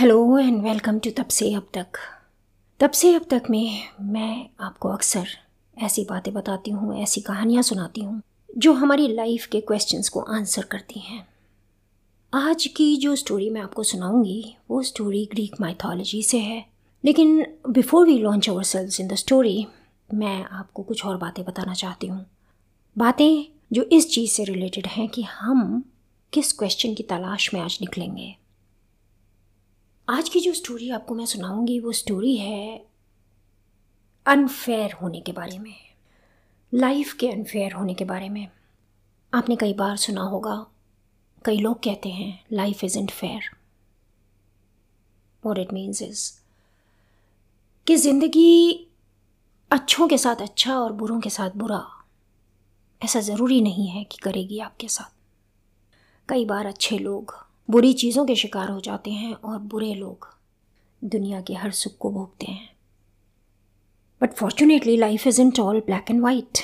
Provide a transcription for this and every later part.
Hello and welcome to तब से अब तक तब से अब तक में मैं आपको अक्सर ऐसी बातें बताती हूँ, ऐसी कहानियाँ सुनाती हूँ, जो हमारी लाइफ के क्वेश्चंस को आंसर करती हैं। आज की जो स्टोरी मैं आपको सुनाऊँगी, वो स्टोरी ग्रीक माइथोलॉजी से है। लेकिन before we launch ourselves in the story मैं आपको कुछ और बातें बताना चाहती हूँ। बातें जो इस चीज़ से रिलेटेड हैं कि हम किस क्वेश्चन की तलाश में आज निकलेंगे। आज की जो स्टोरी आपको मैं सुनाऊँगी, वो स्टोरी है अनफेयर होने के बारे में। लाइफ के अनफेयर होने के बारे में। आपने कई बार सुना होगा, कई लोग कहते हैं life is isn't fair what it means is कि ज़िंदगी अच्छों के साथ अच्छा और बुरों के साथ बुरा, ऐसा ज़रूरी नहीं है कि करेगी आपके साथ। कई बार अच्छे लोग बुरी चीज़ों के शिकार हो जाते हैं और बुरे लोग दुनिया के हर सुख को भोगते हैं। But fortunately life is in all black and white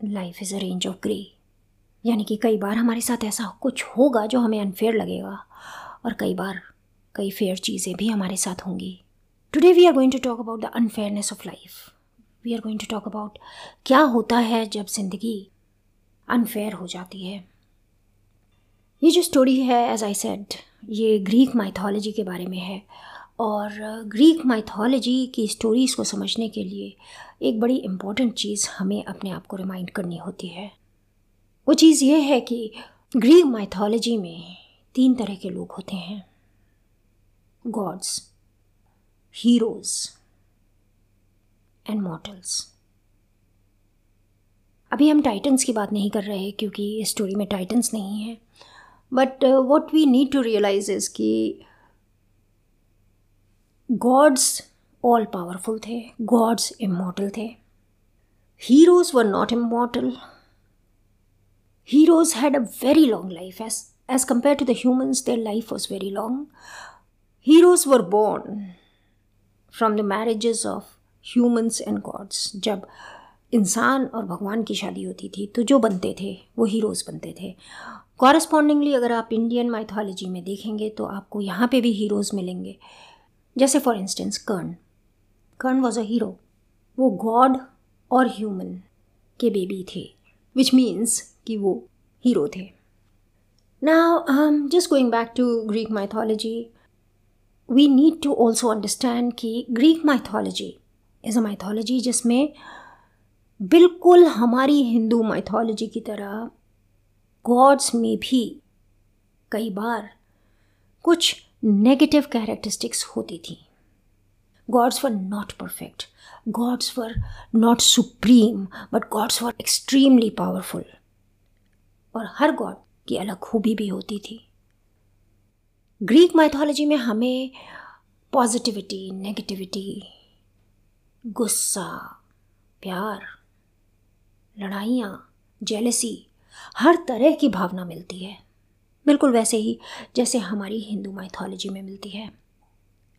life is a range of grey यानी कि कई बार हमारे साथ ऐसा कुछ होगा जो हमें अनफेयर लगेगा और कई बार कई फेयर चीज़ें भी हमारे साथ होंगी। Today we are going to talk about the unfairness of life we are going to talk about क्या होता है जब ज़िंदगी अनफेयर हो जाती है। ये जो स्टोरी है एज आई सेड ये ग्रीक माइथोलॉजी के बारे में है। और ग्रीक माइथोलॉजी की स्टोरीज़ को समझने के लिए एक बड़ी इंपॉर्टेंट चीज़ हमें अपने आप को रिमाइंड करनी होती है। वो चीज़ ये है कि ग्रीक माइथोलॉजी में तीन तरह के लोग होते हैं। गॉड्स हीरोज़ एंड मॉडल्स अभी हम टाइटन्स की बात नहीं कर रहे क्योंकि इस स्टोरी में टाइटन्स नहीं है। But what we need to realize is कि गॉड्स ऑल पावरफुल थे गॉड्स इमोटल थे heroes were not immortal heroes had a very long life as as compare to the humans their life was very long heroes were born from the marriages of humans and gods जब इंसान और भगवान की शादी होती थी तो जो बनते थे, वो हीरोज़ बनते थे। कॉरस्पॉन्डिंगली अगर आप इंडियन माइथोलॉजी में देखेंगे तो आपको यहाँ पे भी हीरोज़ मिलेंगे। जैसे for instance Karna. Karna was a hero वो गॉड और ह्यूमन के बेबी थे विच मीन्स कि वो हीरो थे। Now just going back to Greek mythology we need to also understand कि Greek mythology is a mythology जिसमें बिल्कुल हमारी हिंदू माइथोलॉजी की तरह गॉड्स में भी कई बार कुछ नेगेटिव कैरेक्टरिस्टिक्स होती थी। Gods were not perfect gods were not supreme but gods were extremely powerful और हर गॉड की अलग खूबी भी होती थी। ग्रीक माइथोलॉजी में हमें पॉजिटिविटी नेगेटिविटी गुस्सा, प्यार लड़ाइयाँ जेलसी हर तरह की भावना मिलती है। बिल्कुल वैसे ही जैसे हमारी हिंदू माइथोलॉजी में मिलती है।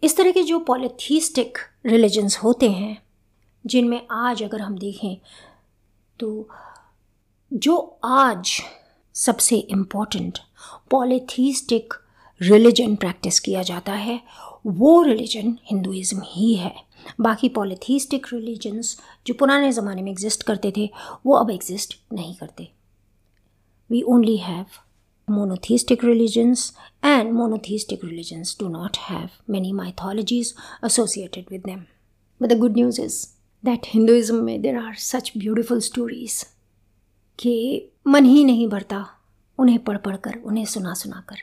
इस तरह के जो पॉलिथीस्टिक रिलीजन्स होते हैं, जिनमें आज अगर हम देखें तो जो आज सबसे इम्पोर्टेंट पॉलिथीस्टिक रिलीजन प्रैक्टिस किया जाता है, वो रिलीजन हिंदुज़म ही है। बाकी पॉलिथीस्टिक रिलीजन्स जो पुराने ज़माने में एग्जिस्ट करते थे, वो अब एग्जिस्ट नहीं करते। We only have monotheistic religions and monotheistic religions do not have many mythologies associated with them but the good news is that Hinduism में there are such beautiful stories कि मन ही नहीं भरता उन्हें पढ़ पढ़ कर उन्हें सुना सुना कर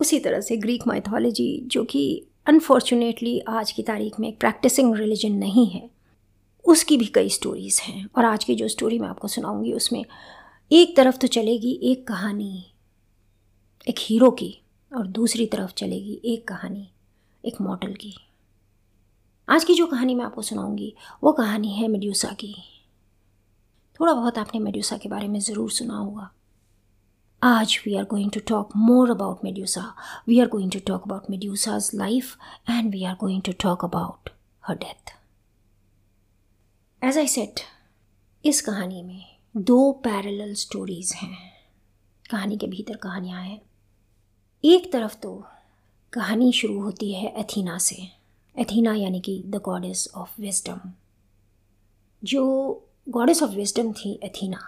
उसी तरह से ग्रीक माइथोलॉजी जो कि अनफॉर्चुनेटली आज की तारीख में एक प्रैक्टिसिंग रिलीजन नहीं है। उसकी भी कई स्टोरीज़ हैं और आज की जो स्टोरी मैं आपको सुनाऊँगी, उसमें एक तरफ़ तो चलेगी एक कहानी, एक हीरो की, और दूसरी तरफ़ चलेगी एक कहानी, एक मॉडल की। आज की जो कहानी मैं आपको सुनाऊँगी, वो कहानी है मेड्यूसा की। थोड़ा बहुत आपने मेड्यूसा के बारे में ज़रूर सुना होगा। आज we are going to talk more about Medusa we are going to talk about Medusa's life and we are going to talk about her death as I set इस कहानी में दो पैरेलल स्टोरीज़ हैं। कहानी के भीतर कहानियाँ हैं। एक तरफ़ तो कहानी शुरू होती है एथीना से। एथीना यानी कि द गॉडेस ऑफ़ विजडम जो गॉडेस ऑफ़ विजडम थी एथीना।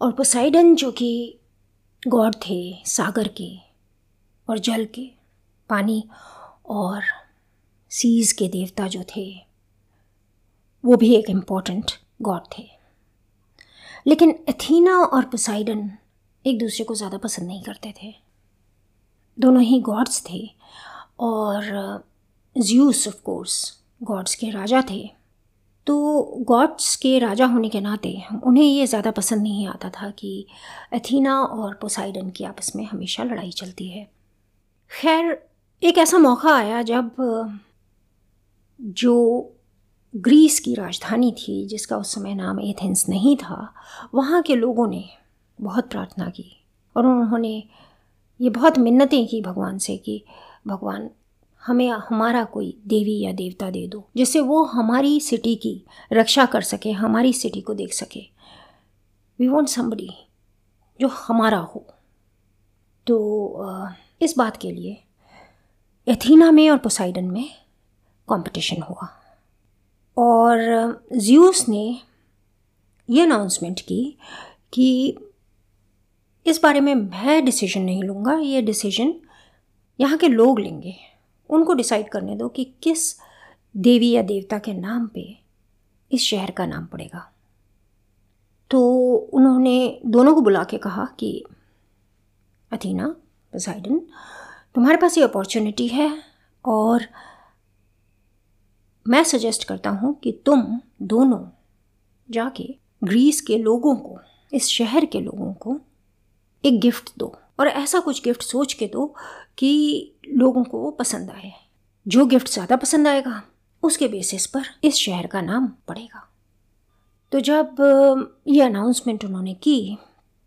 और पोसाइडन जो कि गॉड थे सागर के और जल के, पानी और सीज के देवता जो थे, वो भी एक इंपॉर्टेंट गॉड थे। लेकिन एथीना और पोसाइडन एक दूसरे को ज़्यादा पसंद नहीं करते थे। दोनों ही गॉड्स थे और ज्यूस ऑफ़ कोर्स गॉड्स के राजा थे। तो गॉड्स के राजा होने के नाते उन्हें ये ज़्यादा पसंद नहीं आता था कि एथीना और पोसाइडन की आपस में हमेशा लड़ाई चलती है। खैर, एक ऐसा मौका आया जब, जो ग्रीस की राजधानी थी, जिसका उस समय नाम एथेंस नहीं था, वहाँ के लोगों ने बहुत प्रार्थना की और उन्होंने ये बहुत मिन्नतें की भगवान से कि भगवान हमें हमारा कोई देवी या देवता दे दो, जिससे वो हमारी सिटी की रक्षा कर सके, हमारी सिटी को देख सके। वी वॉन्ट समबडी जो हमारा हो। तो इस बात के लिए एथीना में और पोसाइडन में कंपटीशन हुआ। और ज्यूस ने ये अनाउंसमेंट की कि इस बारे में मैं डिसीज़न नहीं लूँगा, ये डिसीज़न यहाँ के लोग लेंगे। उनको डिसाइड करने दो कि किस देवी या देवता के नाम पे इस शहर का नाम पड़ेगा। तो उन्होंने दोनों को बुला के कहा कि, अथीना पोसाइडन तुम्हारे पास ये अपॉर्चुनिटी है और मैं सजेस्ट करता हूँ कि तुम दोनों जाके ग्रीस के लोगों को, इस शहर के लोगों को एक गिफ्ट दो। और ऐसा कुछ गिफ्ट सोच के दो कि लोगों को पसंद आए। जो गिफ्ट ज़्यादा पसंद आएगा, उसके बेसिस पर इस शहर का नाम पड़ेगा। तो जब ये अनाउंसमेंट उन्होंने की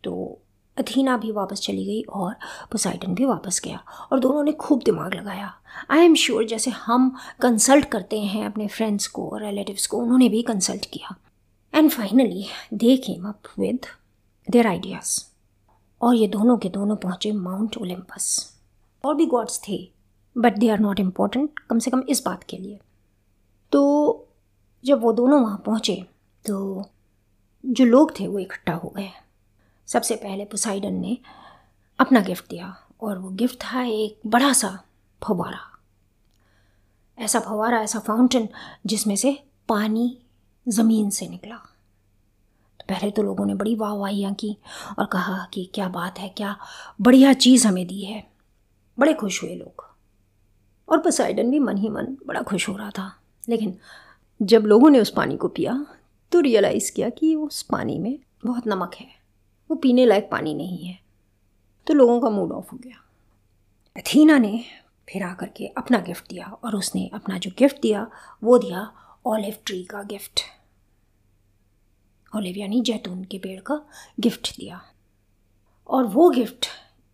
तो अथीना भी वापस चली गई और पोसाइडन भी वापस गया और दोनों ने खूब दिमाग लगाया। आई एम श्योर जैसे हम कंसल्ट करते हैं अपने फ्रेंड्स को और रिलेटिव्स को, उन्होंने भी कंसल्ट किया। And finally they came up with their ideas और ये दोनों के दोनों पहुँचे माउंट ओलम्पस और भी गॉड्स थे but they are not important कम से कम इस बात के लिए। तो जब वो दोनों वहाँ पहुँचे तो जो लोग थे वो इकट्ठा हो गए। सबसे पहले पुसाइडन ने अपना गिफ्ट दिया, और वो गिफ्ट था एक बड़ा सा फवारा ऐसा फवारा ऐसा फाउंटेन जिसमें से पानी ज़मीन से निकला। पहले तो लोगों ने बड़ी वाह वाहियाँ की और कहा कि क्या बात है, क्या बढ़िया चीज़ हमें दी है। बड़े खुश हुए लोग। और पसाइडन भी मन ही मन बड़ा खुश हो रहा था। लेकिन जब लोगों ने उस पानी को पिया तो रियलाइज़ किया कि उस पानी में बहुत नमक है। वो पीने लायक पानी नहीं है। तो लोगों का मूड ऑफ़ हो गया। अथीना ने फिर आकर के अपना गिफ्ट दिया और उसने अपना जो गिफ्ट दिया, वो दिया ऑलिव ट्री का गिफ्ट ऑलिव यानी जैतून के पेड़ का गिफ्ट दिया। और वो गिफ्ट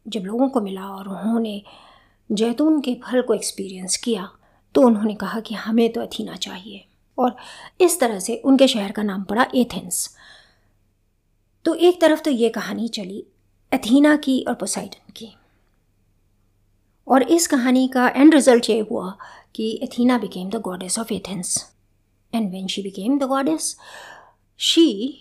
जब लोगों को मिला और उन्होंने जैतून के फल को एक्सपीरियंस किया तो उन्होंने कहा कि हमें तो अथीना चाहिए। और इस तरह से उनके शहर का नाम पड़ा एथेंस। तो एक तरफ़ तो ये कहानी चली एथीना की और पोसाइडन की। और इस कहानी का एंड रिज़ल्ट ये हुआ कि Athena became the goddess of Athens and when she became the goddess she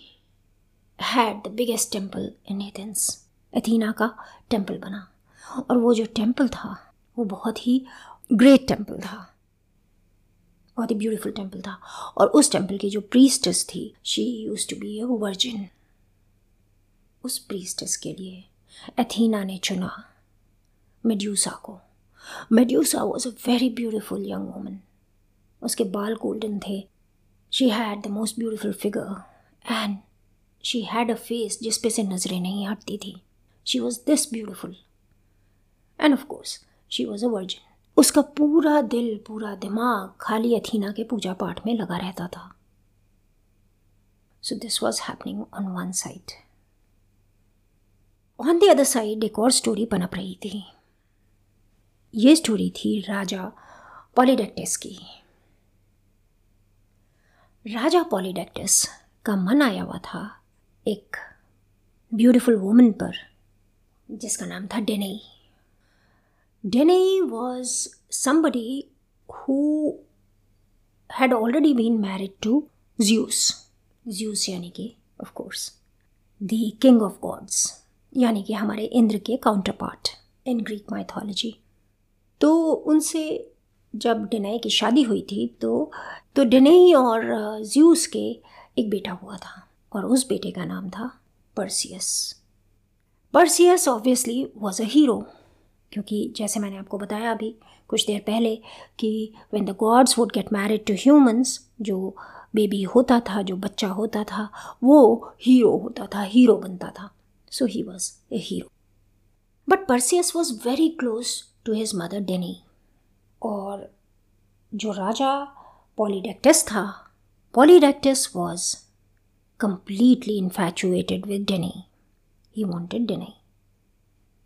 had the biggest temple in Athens Athena का टेंपल बना। और वो जो टेंपल था, वो बहुत ही ग्रेट टेंपल था। बहुत ही ब्यूटीफुल टेंपल था। और उस टेंपल की जो प्रीस्टेस थी she use to be a virgin उस प्रीस्टेस के लिए एथीना ने चुना मेड्यूसा को। Medusa was a very beautiful young woman उसके बाल गोल्डन थे। She had the most beautiful figure and she had a face जिस पे से नज़रें नहीं हटती थी। She was this beautiful and of course she was a virgin उसका पूरा दिल, पूरा दिमाग खाली अथीना के पूजा पाठ में लगा रहता था। So this was happening on one side on the other side एक और स्टोरी पनप रही थी। ये स्टोरी थी राजा पॉलीडेक्टिस की। राजा पॉलीडेक्टिस का मन आया हुआ था एक ब्यूटीफुल वुमन पर, जिसका नाम था Danae. Danae was somebody who had already been married to Zeus Zeus यानी कि, of course, the king of gods, यानी कि हमारे इंद्र के counter part in Greek mythology तो उनसे जब डिनई की शादी हुई थी तो तो डिनई और ज्यूस के एक बेटा हुआ था और उस बेटे का नाम था Perseus. Perseus obviously was a hero क्योंकि जैसे मैंने आपको बताया अभी कुछ देर पहले कि when the gods would get married to humans जो बेबी होता था, जो बच्चा होता था, वो हीरो होता था हीरो बनता था। So he was a hero but Perseus was very close to his mother Danae और जो राजा पॉलीडेक्टस था Polydectes was completely infatuated with Danae he wanted Danae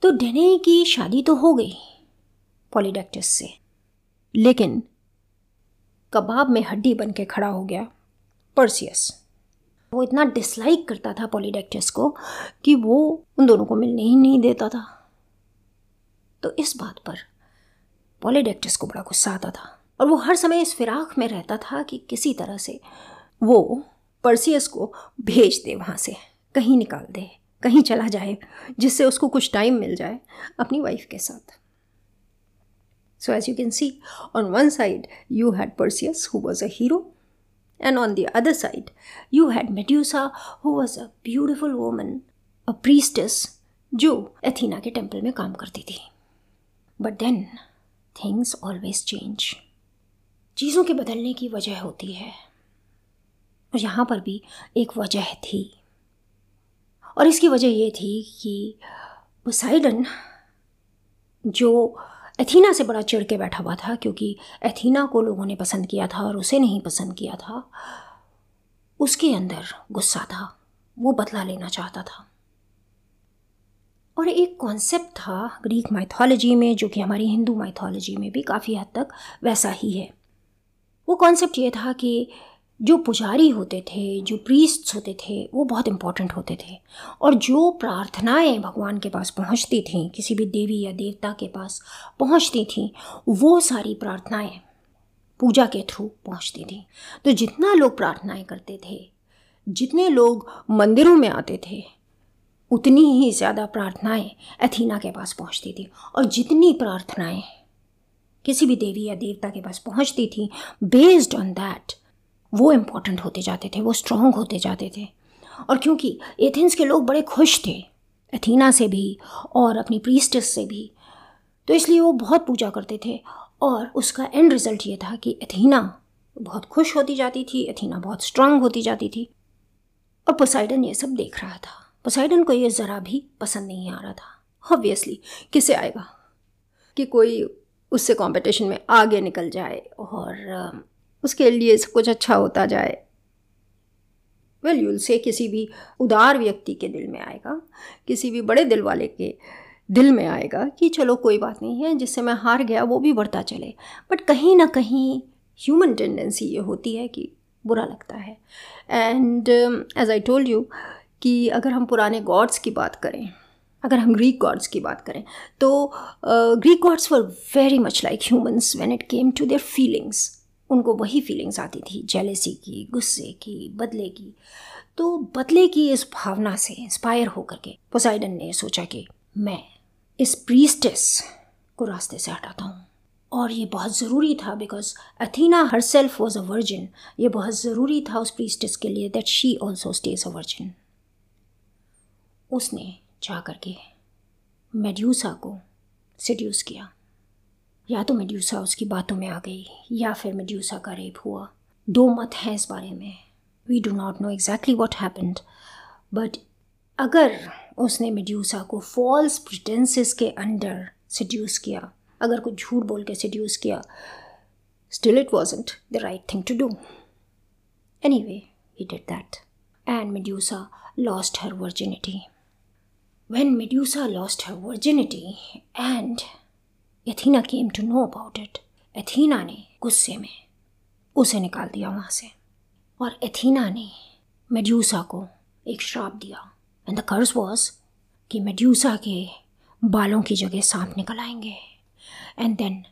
to Danae की शादी तो हो गई पॉलीडेक्टस से। लेकिन कबाब में हड्डी बन के खड़ा हो गया पर्सियस वो इतना डिसलाइक करता था पॉलीडेक्टस को कि वो उन दोनों को मिलने ही नहीं देता था। तो इस बात पर पॉलीडेक्टस को बड़ा गुस्सा आता था और वो हर समय इस फिराक में रहता था कि किसी तरह से वो परसियस को भेज दे वहाँ से, कहीं निकाल दे, कहीं चला जाए, जिससे उसको कुछ टाइम मिल जाए अपनी वाइफ के साथ। So as you can see on one side you had Perseus who was a hero and on the other side you had Medusa who was a beautiful woman a priestess जो Athena के temple में काम करती थी। But then things always change चीज़ों के बदलने की वजह होती है। और यहाँ पर भी एक वजह थी। और इसकी वजह ये थी कि पोसाइडन जो एथीना से बड़ा चिड़ के बैठा हुआ था, क्योंकि एथीना को लोगों ने पसंद किया था और उसे नहीं पसंद किया था, उसके अंदर गुस्सा था। वो बदला लेना चाहता था। और एक कॉन्सेप्ट था ग्रीक माइथोलॉजी में, जो कि हमारी हिंदू माइथोलॉजी में भी काफ़ी हद तक वैसा ही है। वो कॉन्सेप्ट ये था कि जो पुजारी होते थे, जो प्रीस्ट्स होते थे, वो बहुत इंपॉर्टेंट होते थे। और जो प्रार्थनाएँ भगवान के पास पहुँचती थीं, किसी भी देवी या देवता के पास पहुँचती थीं, वो सारी प्रार्थनाएँ पूजा के थ्रू पहुँचती थी। तो जितना लोग प्रार्थनाएँ करते थे, जितने लोग मंदिरों में आते थे उतनी ही ज़्यादा प्रार्थनाएँ अथीना के पास पहुँचती थी। और जितनी प्रार्थनाएँ किसी भी देवी या देवता के पास पहुँचती थी बेस्ड ऑन दैट वो इम्पोर्टेंट होते जाते थे, वो स्ट्रॉन्ग होते जाते थे। और क्योंकि एथेंस के लोग बड़े खुश थे, एथीना से भी और अपनी प्रीस्टेस से भी तो इसलिए वो बहुत पूजा करते थे। और उसका एंड रिज़ल्ट ये था कि एथीना बहुत खुश होती जाती थी, एथीना बहुत स्ट्रांग होती जाती थी। और पोसाइडन ये सब देख रहा था। पोसाइडन को ये ज़रा भी पसंद नहीं आ रहा था। ऑब्वियसली किसे आएगा? कि कोई उससे कंपटीशन में आगे निकल जाए और उसके लिए सब कुछ अच्छा होता जाए। वेल यूल से किसी भी उदार व्यक्ति के दिल में आएगा, किसी भी बड़े दिल वाले के दिल में आएगा कि चलो कोई बात नहीं है, जिससे मैं हार गया वो भी बढ़ता चले। बट कहीं ना कहीं ह्यूमन टेंडेंसी ये होती है कि बुरा लगता है। And as I told you कि अगर हम पुराने गॉड्स की बात करें, अगर हम ग्रीक गॉड्स की बात करें तो Greek gods were very much like humans when it came to their feelings उनको वही फीलिंग्स आती थी जेलेसी की, गुस्से की, बदले की। तो बदले की इस भावना से इंस्पायर होकर के पोसाइडन ने सोचा कि मैं इस प्रीस्टेस को रास्ते से हटाता हूँ। और ये बहुत ज़रूरी था because Athena herself was a virgin ये बहुत ज़रूरी था उस प्रीस्टेस के लिए that she also stays a virgin उसने जा कर के मेड्यूसा को सिड्यूस किया। या तो मेड्यूसा उसकी बातों में आ गई, या फिर मेड्यूसा का रेप हुआ। दो मत हैं इस बारे में। We do not know exactly what happened but अगर उसने मेड्यूसा को फॉल्स प्रिटेंसेस के अंडर सड्यूस किया, अगर कुछ झूठ बोल के सड्यूस किया still it wasn't the right thing to do anyway he did that and Medusa lost her virginity when Medusa lost her virginity and Athena came to know about it Athena ने गुस्से में उसे निकाल दिया वहाँ से। और एथीना ने मेड्यूसा को एक श्राप दिया। एंड द कर्ज वॉज़ कि मेड्यूसा के बालों की जगह सांप निकल आएँगे। And then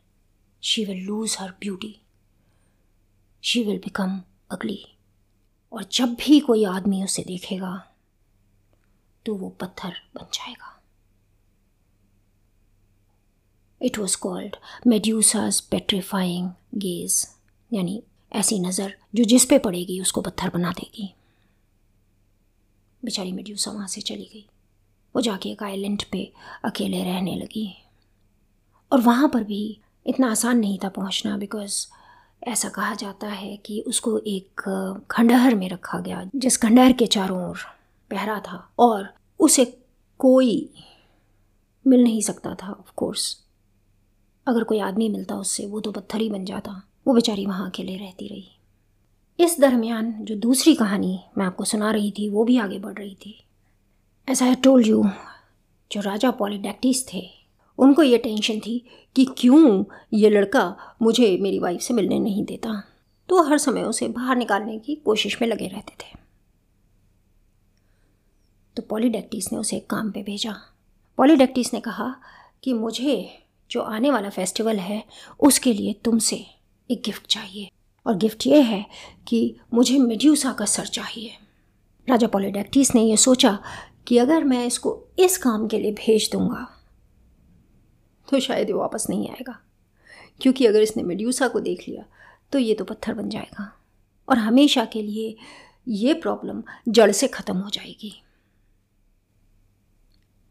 she will lose her beauty she will become ugly और जब भी कोई आदमी उसे देखेगा तो वो पत्थर बन जाएगा। It was called Medusa's petrifying gaze यानी ऐसी नज़र जो जिस पे पड़ेगी उसको पत्थर बना देगी। बेचारी मेड्यूसा वहाँ से चली गई। वो जाके एक आइलैंड पे अकेले रहने लगी। और वहाँ पर भी इतना आसान नहीं था पहुँचना बिकॉज़ ऐसा कहा जाता है कि उसको एक खंडहर में रखा गया, जिस खंडहर के चारों ओर पहरा था और उसे कोई मिल नहीं सकता था ऑफ़ कोर्स अगर कोई आदमी मिलता उससे, वो तो पत्थर ही बन जाता। वो बेचारी वहाँ अकेले रहती रही। इस दरमियान जो दूसरी कहानी मैं आपको सुना रही थी, वो भी आगे बढ़ रही थी। ऐसा आई टोल्ड यू जो राजा पॉलीडेक्टिस थे, उनको ये टेंशन थी कि क्यों ये लड़का मुझे मेरी वाइफ से मिलने नहीं देता। तो हर समय उसे बाहर निकालने की कोशिश में लगे रहते थे। तो पॉलीडेक्टिस ने उसे काम पे भेजा। पॉलीडेक्टिस ने कहा कि मुझे जो आने वाला फेस्टिवल है, उसके लिए तुमसे एक गिफ्ट चाहिए। और गिफ्ट ये है कि मुझे मेड्यूसा का सर चाहिए। राजा पॉलीडेक्टिस ने यह सोचा कि अगर मैं इसको इस काम के लिए भेज दूँगा तो शायद ये वापस नहीं आएगा। क्योंकि अगर इसने मेड्यूसा को देख लिया तो ये तो पत्थर बन जाएगा। और हमेशा के लिए ये प्रॉब्लम जड़ से ख़त्म हो जाएगी।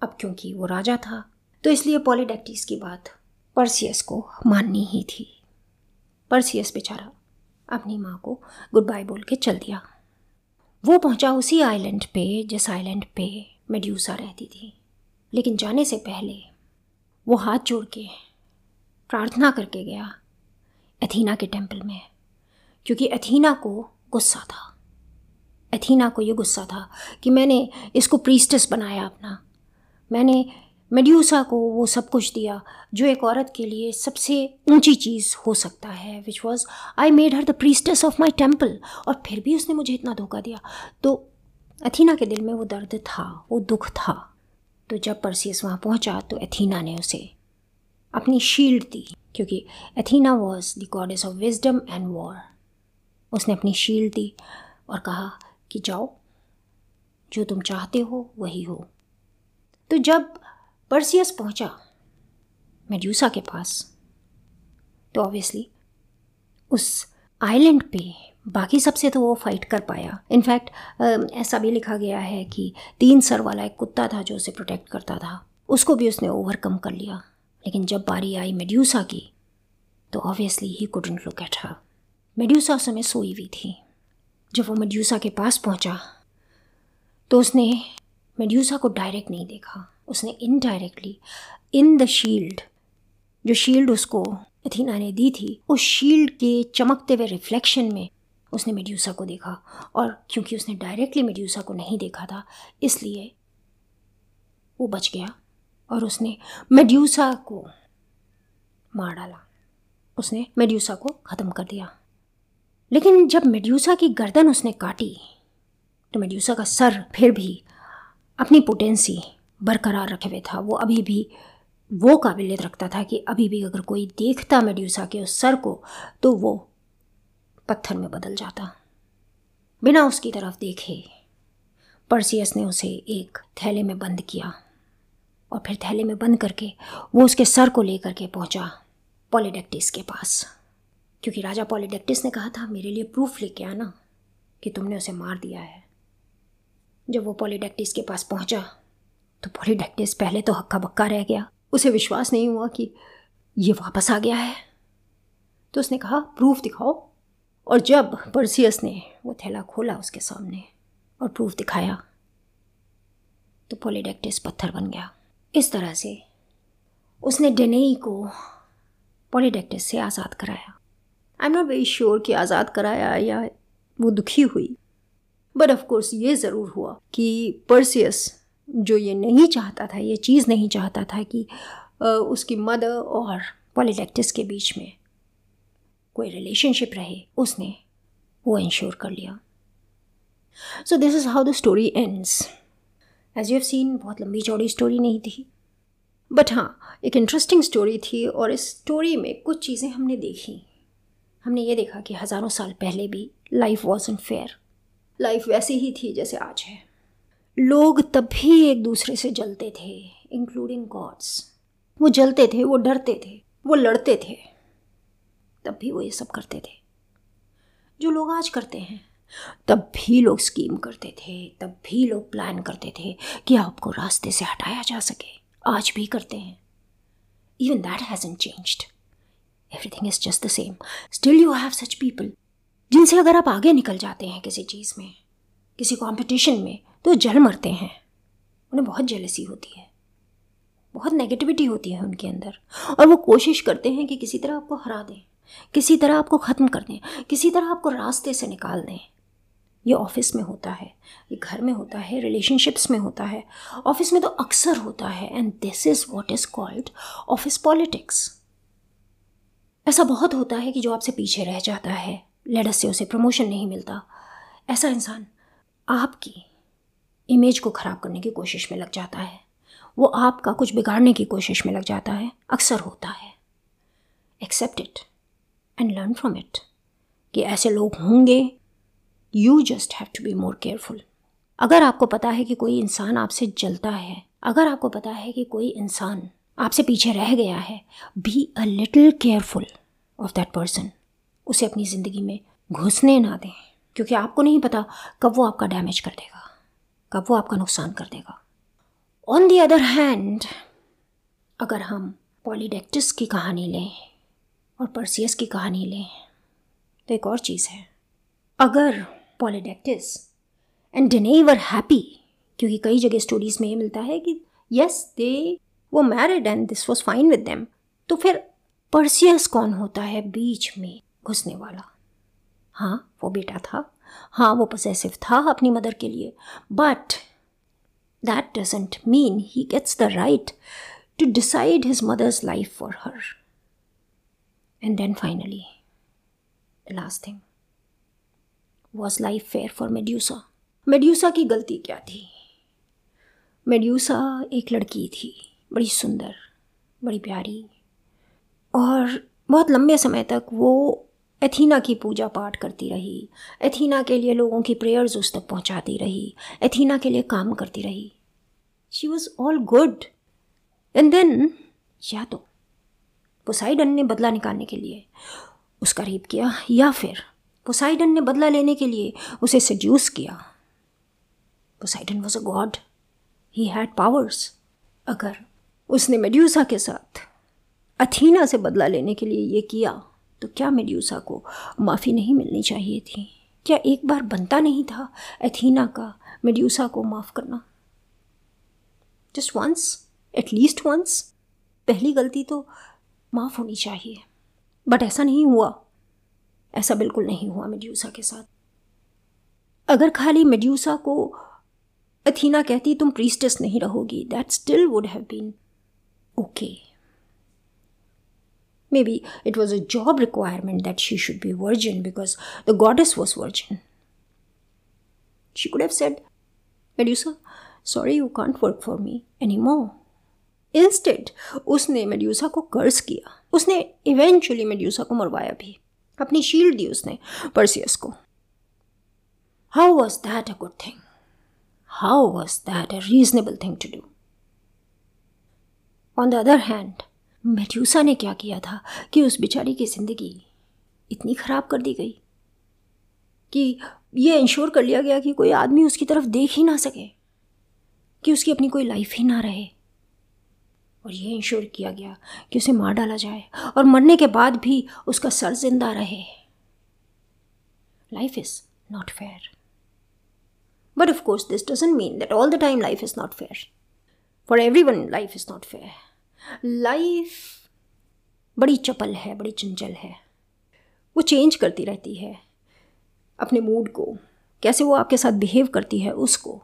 अब क्योंकि वो राजा था तो इसलिए पॉलीडेक्टिस की बात परसियस को माननी ही थी। परसियस बेचारा अपनी माँ को गुड बाय बोल के चल दिया। वो पहुँचा उसी आइलैंड पे, जिस आइलैंड पे मेड्यूसा रहती थी। लेकिन जाने से पहले वो हाथ जोड़ के प्रार्थना करके गया एथीना के टेंपल में, क्योंकि एथीना को गुस्सा था। एथीना को ये गुस्सा था कि मैंने इसको प्रीस्टस बनाया अपना। मैंने मेड्यूसा को वो सब कुछ दिया, जो एक औरत के लिए सबसे ऊँची चीज़ हो सकता है which was I made her the priestess of my temple और फिर भी उसने मुझे इतना धोखा दिया। तो अथीना के दिल में वो दर्द था, वो दुख था। तो जब परसियस वहाँ पहुँचा तो एथीना ने उसे अपनी शील्ड दी, क्योंकि Athena was the goddess of wisdom and war उसने अपनी शील्ड दी और कहा कि जाओ, जो तुम चाहते हो, वही हो। तो जब परसियस पहुँचा मेड्यूसा के पास तो ऑब्वियसली उस आइलैंड पे बाकी सबसे तो वो फाइट कर पाया। इनफैक्ट ऐसा भी लिखा गया है कि तीन सर वाला एक कुत्ता था जो उसे प्रोटेक्ट करता था। उसको भी उसने ओवरकम कर लिया। लेकिन जब बारी आई मेड्यूसा की तो obviously he couldn't look at her Medusa उस समय सोई हुई थी। जब वो मेड्यूसा के पास पहुँचा तो उसने मेड्यूसा को डायरेक्ट नहीं देखा। उसने इनडायरेक्टली इन द शील्ड जो शील्ड उसको अथीना ने दी थी, उस शील्ड के चमकते हुए रिफ्लेक्शन में उसने मेड्यूसा को देखा। और क्योंकि उसने डायरेक्टली मेड्यूसा को नहीं देखा था, इसलिए वो बच गया और उसने मेड्यूसा को मार डाला। उसने मेड्यूसा को ख़त्म कर दिया। लेकिन जब मेड्यूसा की गर्दन उसने काटी तो मेड्यूसा का सर फिर भी अपनी पोटेंसी बरकरार रखे हुए था। वो अभी भी, वो काबिलियत रखता था कि अभी भी अगर कोई देखता मेड्यूसा के उस सर को तो वो पत्थर में बदल जाता। बिना उसकी तरफ़ देखे परसियस ने उसे एक थैले में बंद किया और फिर थैले में बंद करके वो उसके सर को लेकर के पहुँचा पॉलीडेक्टिस के पास। क्योंकि राजा पॉलीडेक्टिस ने कहा था, मेरे लिए प्रूफ लेके आना कि तुमने उसे मार दिया है। जब वो पॉलीडेक्टिस के पास पहुँचा तो पॉलीडेक्टिस पहले तो हक्का बक्का रह गया। उसे विश्वास नहीं हुआ कि ये वापस आ गया है। तो उसने कहा, प्रूफ दिखाओ। और जब परसियस ने वो थैला खोला उसके सामने और प्रूफ दिखाया तो पॉलीडेक्टिस पत्थर बन गया। इस तरह से उसने डेनेई को पॉलीडेक्टिस से आज़ाद कराया। I am not very sure कि आज़ाद कराया या वो दुखी हुई। बट ऑफ़ कोर्स ये ज़रूर हुआ कि परसियस जो ये नहीं चाहता था, ये चीज़ नहीं चाहता था कि उसकी मदर और पोलिडेक्टिस के बीच में कोई रिलेशनशिप रहे, उसने वो इंश्योर कर लिया। So this is how the story ends as you have seen बहुत लंबी चौड़ी स्टोरी नहीं थी। बट हाँ एक इंटरेस्टिंग स्टोरी थी और इस स्टोरी में कुछ चीज़ें हमने देखी। हमने ये देखा कि हज़ारों साल पहले भी लाइफ वॉज़ फेयर लाइफ वैसी ही थी जैसे आज है। लोग तब भी एक दूसरे से जलते थे इंक्लूडिंग गॉड्स वो जलते थे, वो डरते थे, वो लड़ते थे। तब भी वो ये सब करते थे। जो लोग आज करते हैं, तब भी लोग स्कीम करते थे, तब भी लोग प्लान करते थे कि आपको रास्ते से हटाया जा सके। आज भी करते हैं। Even that hasn't changed everything is just the same still you have such people जिनसे अगर आप आगे निकल जाते हैं किसी चीज़ में, किसी कंपटीशन में तो जल मरते हैं। उन्हें बहुत जेलसी होती है। बहुत नेगेटिविटी होती है उनके अंदर। और वो कोशिश करते हैं कि किसी तरह आपको हरा दें, किसी तरह आपको ख़त्म कर दें, किसी तरह आपको रास्ते से निकाल दें। ये ऑफ़िस में होता है, ये घर में होता है रिलेशनशिप्स में होता है। ऑफ़िस में तो अक्सर होता है and this is what is called office politics ऐसा बहुत होता है कि जो आपसे पीछे रह जाता है। लेडस से उसे प्रमोशन नहीं मिलता। ऐसा इंसान आपकी इमेज को ख़राब करने की कोशिश में लग जाता है। वो आपका कुछ बिगाड़ने की कोशिश में लग जाता है। अक्सर होता है। Accept it and learn from it कि ऐसे लोग होंगे। You just have to be more careful अगर आपको पता है कि कोई इंसान आपसे जलता है, अगर आपको पता है कि कोई इंसान आपसे पीछे रह गया है be a little careful of that person उसे अपनी ज़िंदगी में घुसने ना दें, क्योंकि आपको नहीं पता कब वो आपका डैमेज कर देगा, कब वो आपका नुकसान कर देगा। ऑन दी अदर हैंड अगर हम पॉलीडेक्टिस की कहानी लें और परसियस की कहानी लें तो एक और चीज़ है। अगर Polydectes and Danae were happy क्योंकि कई जगह स्टोरीज में ये मिलता है कि यस दे वो married and this was fine with them तो फिर परसियस कौन होता है बीच में? घुसने वाला। हाँ वो बेटा था। हाँ वो पोसेसिव था अपनी मदर के लिए। But that doesn't mean he gets the right to decide his mother's life for her and then finally last thing was life fair for Medusa Medusa की गलती क्या थी? मेड्यूसा एक लड़की थी, बड़ी सुंदर, बड़ी प्यारी। और बहुत लंबे समय तक वो एथीना की पूजा पाठ करती रही। एथीना के लिए लोगों की प्रेयर्स उस तक पहुंचाती रही। एथीना के लिए काम करती रही। She was all good and then या तो पोसाइडन ने बदला निकालने के लिए उसका रेप किया, या फिर पोसाइडन ने बदला लेने के लिए उसे सड्यूस किया। Poseidon was a god he had powers अगर उसने मेड्यूसा के साथ अथीना से बदला लेने के लिए ये किया तो क्या मेड्यूसा को? माफ़ी नहीं मिलनी चाहिए थी। क्या एक बार बनता नहीं था एथीना का मेड्यूसा को माफ़ करना? जस्ट वंस एटलीस्ट वंस पहली गलती तो माफ़ होनी चाहिए। बट ऐसा नहीं हुआ। ऐसा बिल्कुल नहीं हुआ मेड्यूसा के साथ। अगर खाली मेड्यूसा को अथीना कहती, तुम प्रीस्टेस नहीं रहोगी that still would have been okay Maybe it was a job requirement that she should be virgin because the goddess was virgin. She could have said, Medusa, sorry you can't work for me anymore. Instead उसने Medusa को curse किया उसने eventually medusa को मरवाया भी अपनी shield दी उसने Perseus को how was that a good thing how was that a reasonable thing to do on the other hand Medusa ने क्या किया था कि उस बेचारी की ज़िंदगी इतनी ख़राब कर दी गई कि ये इंश्योर कर लिया गया कि कोई आदमी उसकी तरफ़ देख ही ना सके, कि उसकी अपनी कोई लाइफ ही ना रहे। और ये इंश्योर किया गया कि उसे मार डाला जाए और मरने के बाद भी उसका सर ज़िंदा रहे। Life is not fair but of course this doesn't mean that all the time life is not fair for everyone life is not fair life बड़ी चपल है, बड़ी चंचल है। वो चेंज करती रहती है अपने मूड को। कैसे वो आपके साथ बिहेव करती है उसको।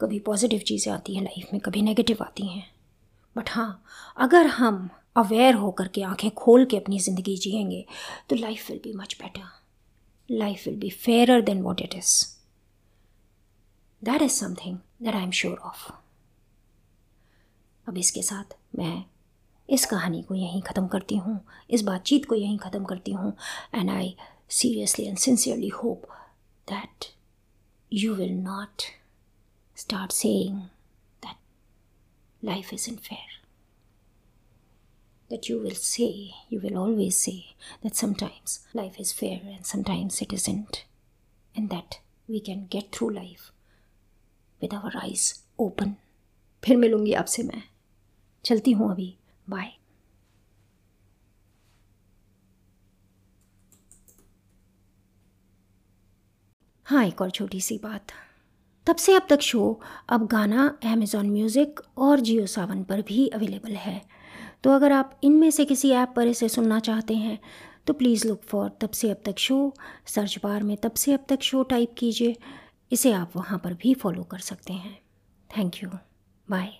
कभी पॉजिटिव चीज़ें आती हैं लाइफ में, कभी नेगेटिव आती हैं। बट हाँ अगर हम अवेयर होकर के आँखें खोल के अपनी ज़िंदगी जिएँगे तो life will be much better life will be fair then what it is that is something that I am sure of अब इसके साथ मैं इस कहानी को यहीं ख़त्म करती हूँ, इस बातचीत को यहीं ख़त्म करती हूँ and I seriously and sincerely hope that you will not start saying that life is unfair that you will say you will always say that sometimes life is fair and sometimes it is and and that we can get through life with our eyes open फिर मिलूँगी आपसे मैं। चलती हूँ अभी। Bye हाँ एक और छोटी सी बात। तब से अब तक शो, अब गाना अमेज़ॉन म्यूज़िक और जियो सावन पर भी अवेलेबल है। तो अगर आप इनमें से किसी ऐप पर इसे सुनना चाहते हैं तो प्लीज़ लुक फॉर तब से अब तक शो। सर्च बार में तब से अब तक शो टाइप कीजिए। इसे आप वहाँ पर भी फॉलो कर सकते हैं। Thank you bye